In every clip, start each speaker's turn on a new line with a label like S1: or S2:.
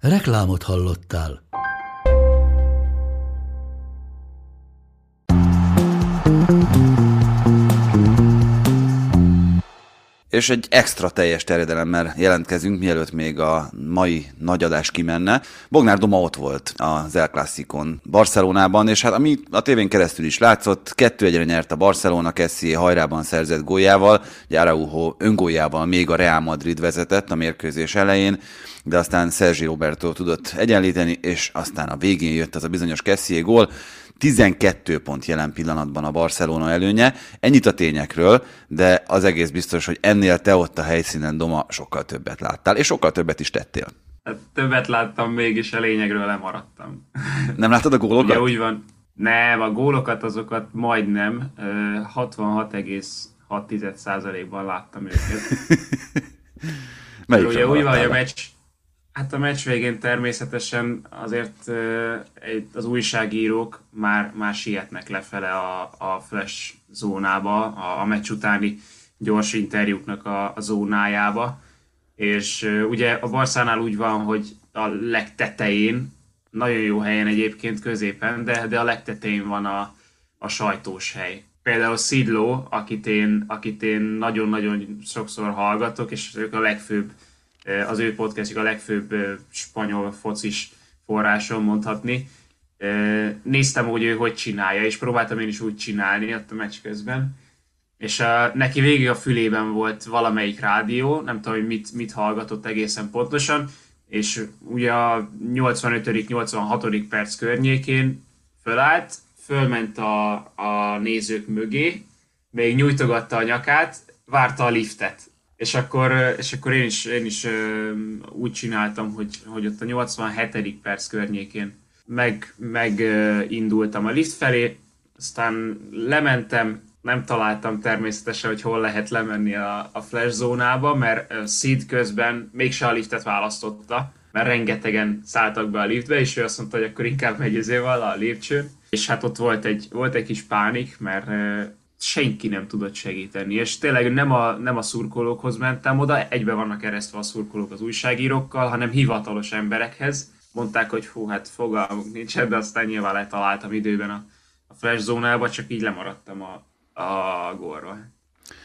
S1: Reklámot hallottál.
S2: És egy extra teljes terjedelemmel jelentkezünk, mielőtt még a mai nagyadás kimenne. Bognár Doma ott volt az El Clasicon Barcelonában, és hát ami a tévén keresztül is látszott, kettő egyre nyert a Barcelona, Kessi hajrában szerzett góljával, Araujo öngóljával még a Real Madrid vezetett a mérkőzés elején, de aztán Sergi Roberto tudott egyenlíteni, és aztán a végén jött az a bizonyos Kessi gól, 12 pont jelen pillanatban a Barcelona előnye. Ennyit a tényekről, de az egész biztos, hogy ennél te ott a helyszínen, Doma, sokkal többet láttál, és sokkal többet is tettél.
S3: Hát többet láttam, mégis a lényegről lemaradtam.
S2: Nem láttad a gólokat?
S3: Ugye úgy van. Nem, a gólokat azokat majdnem 66,6%-ban láttam őket.
S2: Melyik
S3: ugye úgy van, a meccs, Hát a meccs végén természetesen azért az újságírók már, már sietnek lefele a, a flash zónába, a, a meccs utáni gyors interjúknak a, a zónájába, és ugye a Barszánál úgy van, hogy a legtetején, nagyon jó helyen egyébként középen, de, de a legtetején van a, a sajtós hely. Például Szidló, akit én, akit én nagyon-nagyon sokszor hallgatok, és ők a legfőbb az ő podcastjuk a legfőbb spanyol focis forráson mondhatni. Néztem, hogy ő hogy csinálja, és próbáltam én is úgy csinálni ott a meccs közben. És a, neki végig a fülében volt valamelyik rádió, nem tudom, hogy mit, mit hallgatott egészen pontosan, és ugye a 85.-86. perc környékén fölállt, fölment a, a nézők mögé, még nyújtogatta a nyakát, várta a liftet és akkor, és akkor én is, én is úgy csináltam, hogy, hogy ott a 87. perc környékén meg, megindultam a lift felé, aztán lementem, nem találtam természetesen, hogy hol lehet lemenni a, a flash zónába, mert Sid közben mégse a liftet választotta, mert rengetegen szálltak be a liftbe, és ő azt mondta, hogy akkor inkább megy ezével a lépcsőn. És hát ott volt egy, volt egy kis pánik, mert senki nem tudott segíteni, és tényleg nem a, nem a szurkolókhoz mentem oda, egybe vannak eresztve a szurkolók az újságírókkal, hanem hivatalos emberekhez. Mondták, hogy hú, hát fogalmunk nincs, de aztán nyilván letaláltam időben a, a flash zónába, csak így lemaradtam a, a gólról.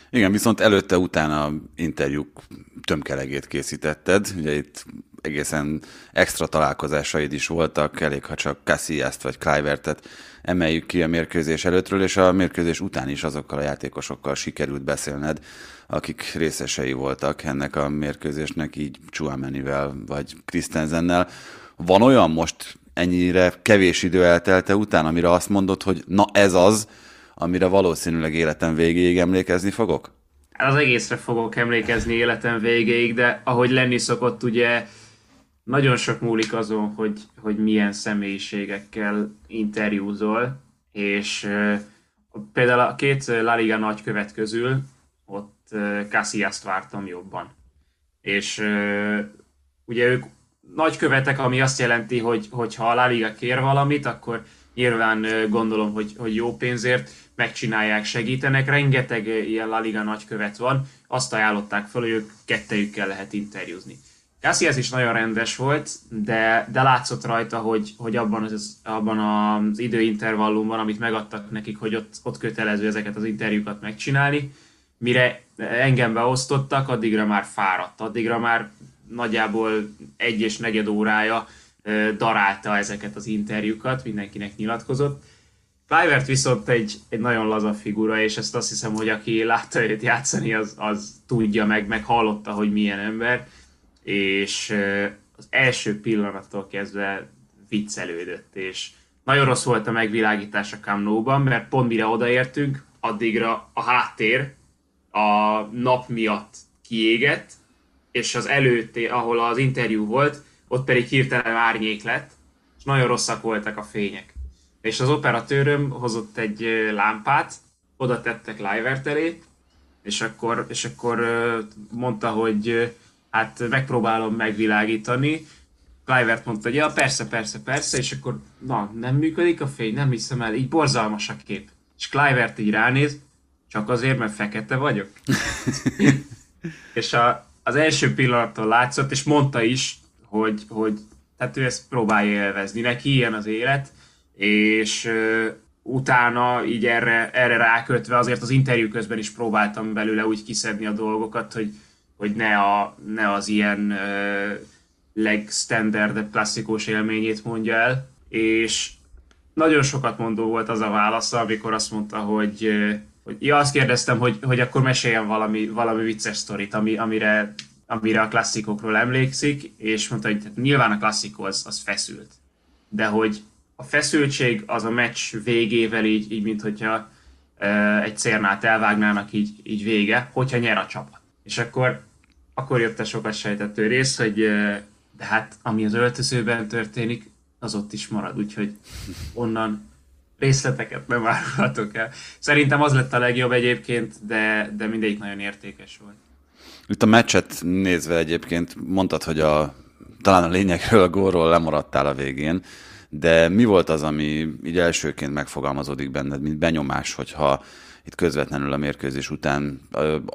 S2: Igen, viszont előtte, utána interjúk tömkelegét készítetted. Ugye itt egészen extra találkozásaid is voltak, elég ha csak Casillas-t vagy Clivertet emeljük ki a mérkőzés előttről, és a mérkőzés után is azokkal a játékosokkal sikerült beszélned, akik részesei voltak ennek a mérkőzésnek, így Chuamenivel vagy Christensennel. Van olyan most ennyire kevés idő eltelte után, amire azt mondod, hogy na ez az, amire valószínűleg életem végéig emlékezni fogok?
S3: Az egészre fogok emlékezni életem végéig, de ahogy lenni szokott, ugye nagyon sok múlik azon, hogy, hogy milyen személyiségekkel interjúzol, és például a két La Liga nagykövet közül ott Casillas-t vártam jobban. És ugye ők nagykövetek, ami azt jelenti, hogy, hogy ha a La Liga kér valamit, akkor nyilván gondolom, hogy, hogy jó pénzért megcsinálják, segítenek. Rengeteg ilyen La Liga nagykövet van, azt ajánlották fel, hogy ők kettejükkel lehet interjúzni. Cassias is nagyon rendes volt, de, de látszott rajta, hogy, hogy abban, az, abban az időintervallumban, amit megadtak nekik, hogy ott, ott kötelező ezeket az interjúkat megcsinálni, mire engem beosztottak, addigra már fáradt, addigra már nagyjából egy és negyed órája darálta ezeket az interjúkat, mindenkinek nyilatkozott. Clivert viszont egy, egy nagyon laza figura, és ezt azt hiszem, hogy aki látta őt játszani, az, az tudja meg, meg hallotta, hogy milyen ember és az első pillanattól kezdve viccelődött, és nagyon rossz volt a megvilágítás a Camnóban, mert pont mire odaértünk, addigra a háttér a nap miatt kiégett, és az előtt, ahol az interjú volt, ott pedig hirtelen árnyék lett, és nagyon rosszak voltak a fények. És az operatőröm hozott egy lámpát, oda tettek Livert elé, és akkor, és akkor mondta, hogy hát megpróbálom megvilágítani. Clivert mondta, hogy ja, persze, persze, persze, és akkor na, nem működik a fény, nem hiszem el, így borzalmas a kép. És Clivert így ránéz, csak azért, mert fekete vagyok. és a, az első pillanattól látszott, és mondta is, hogy, hogy tehát ő ezt próbálja élvezni, neki ilyen az élet, és uh, utána így erre, erre rákötve azért az interjú közben is próbáltam belőle úgy kiszedni a dolgokat, hogy, hogy ne, a, ne az ilyen uh, legstandardebb klasszikus élményét mondja el, és nagyon sokat mondó volt az a válasza, amikor azt mondta, hogy, hogy ja, azt kérdeztem, hogy, hogy akkor meséljen valami, valami vicces sztorit, ami, amire, amire a klasszikokról emlékszik, és mondta, hogy nyilván a klasszikó az, az feszült, de hogy a feszültség az a meccs végével így, így mint hogyha egy cérnát elvágnának így, így vége, hogyha nyer a csapat. És akkor, akkor jött a sokat sejtető rész, hogy de hát ami az öltözőben történik, az ott is marad, úgyhogy onnan részleteket nem árulhatok el. Szerintem az lett a legjobb egyébként, de, de mindegyik nagyon értékes volt.
S2: Itt a meccset nézve egyébként mondtad, hogy a, talán a lényegről, a gólról lemaradtál a végén, de mi volt az, ami így elsőként megfogalmazódik benned, mint benyomás, hogyha itt közvetlenül a mérkőzés után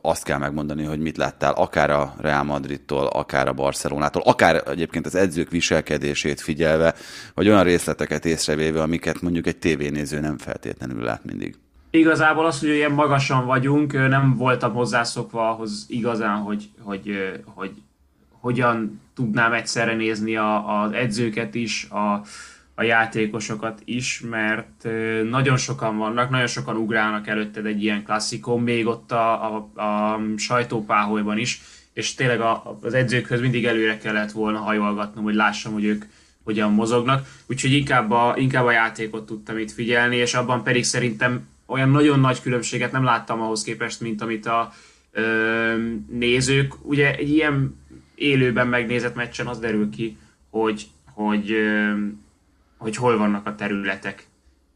S2: azt kell megmondani, hogy mit láttál akár a Real Madridtól, akár a Barcelonától, akár egyébként az edzők viselkedését figyelve, vagy olyan részleteket észrevéve, amiket mondjuk egy tévénéző nem feltétlenül lát mindig.
S3: Igazából az, hogy ilyen magasan vagyunk, nem voltam hozzászokva ahhoz igazán, hogy, hogy, hogy hogyan tudnám egyszerre nézni az edzőket is, a, a játékosokat is, mert nagyon sokan vannak, nagyon sokan ugrálnak előtted egy ilyen klasszikon, még ott a, a, a sajtópáholyban is, és tényleg a, az edzőkhöz mindig előre kellett volna hajolgatnom, hogy lássam, hogy ők hogyan mozognak, úgyhogy inkább a, inkább a játékot tudtam itt figyelni, és abban pedig szerintem olyan nagyon nagy különbséget nem láttam ahhoz képest, mint amit a ö, nézők. Ugye egy ilyen élőben megnézett meccsen az derül ki, hogy, hogy ö, hogy hol vannak a területek.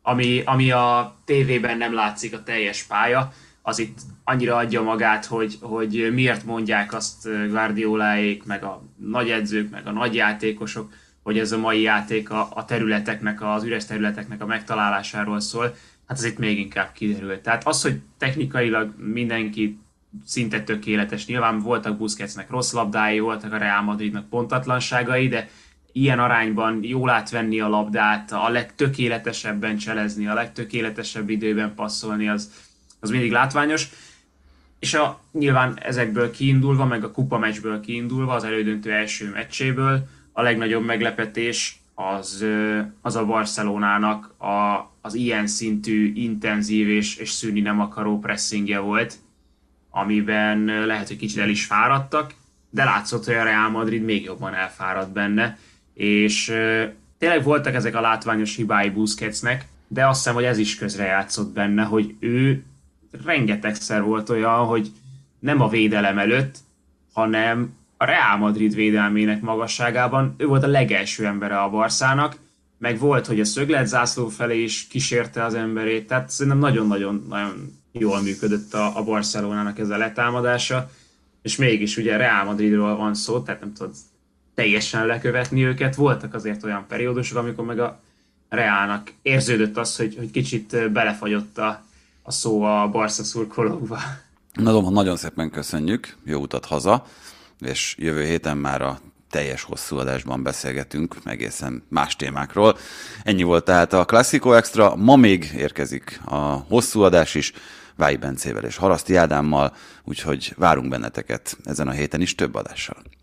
S3: Ami, ami a tévében nem látszik a teljes pálya, az itt annyira adja magát, hogy, hogy miért mondják azt Guardioláék, meg a nagy edzők, meg a nagy játékosok, hogy ez a mai játék a, a területeknek, az üres területeknek a megtalálásáról szól, hát az itt még inkább kiderült. Tehát az, hogy technikailag mindenki szinte tökéletes, nyilván voltak Busquetsnek rossz labdái, voltak a Real Madridnak pontatlanságai, de ilyen arányban jól átvenni a labdát, a legtökéletesebben cselezni, a legtökéletesebb időben passzolni, az, az mindig látványos. És a, nyilván ezekből kiindulva, meg a kupa meccsből kiindulva, az elődöntő első meccséből a legnagyobb meglepetés az, az a Barcelonának a, az ilyen szintű, intenzív és, és szűni nem akaró pressingje volt, amiben lehet, hogy kicsit el is fáradtak, de látszott, hogy a Real Madrid még jobban elfáradt benne, és tényleg voltak ezek a látványos hibái Busquetsnek, de azt hiszem, hogy ez is közrejátszott benne, hogy ő rengetegszer volt olyan, hogy nem a védelem előtt, hanem a Real Madrid védelmének magasságában. Ő volt a legelső embere a Barszának, meg volt, hogy a szöglet zászló felé is kísérte az emberét, tehát szerintem nagyon-nagyon nagyon jól működött a, a Barcelonának ez a letámadása, és mégis ugye Real Madridról van szó, tehát nem tudod teljesen lekövetni őket. Voltak azért olyan periódusok, amikor meg a Reálnak érződött az, hogy, hogy kicsit belefagyott a, a szó a Barca szurkolókba.
S2: Nagyon, nagyon szépen köszönjük, jó utat haza, és jövő héten már a teljes hosszú adásban beszélgetünk egészen más témákról. Ennyi volt tehát a Classico Extra, ma még érkezik a hosszú adás is, Vályi Bencével és Haraszti Ádámmal, úgyhogy várunk benneteket ezen a héten is több adással.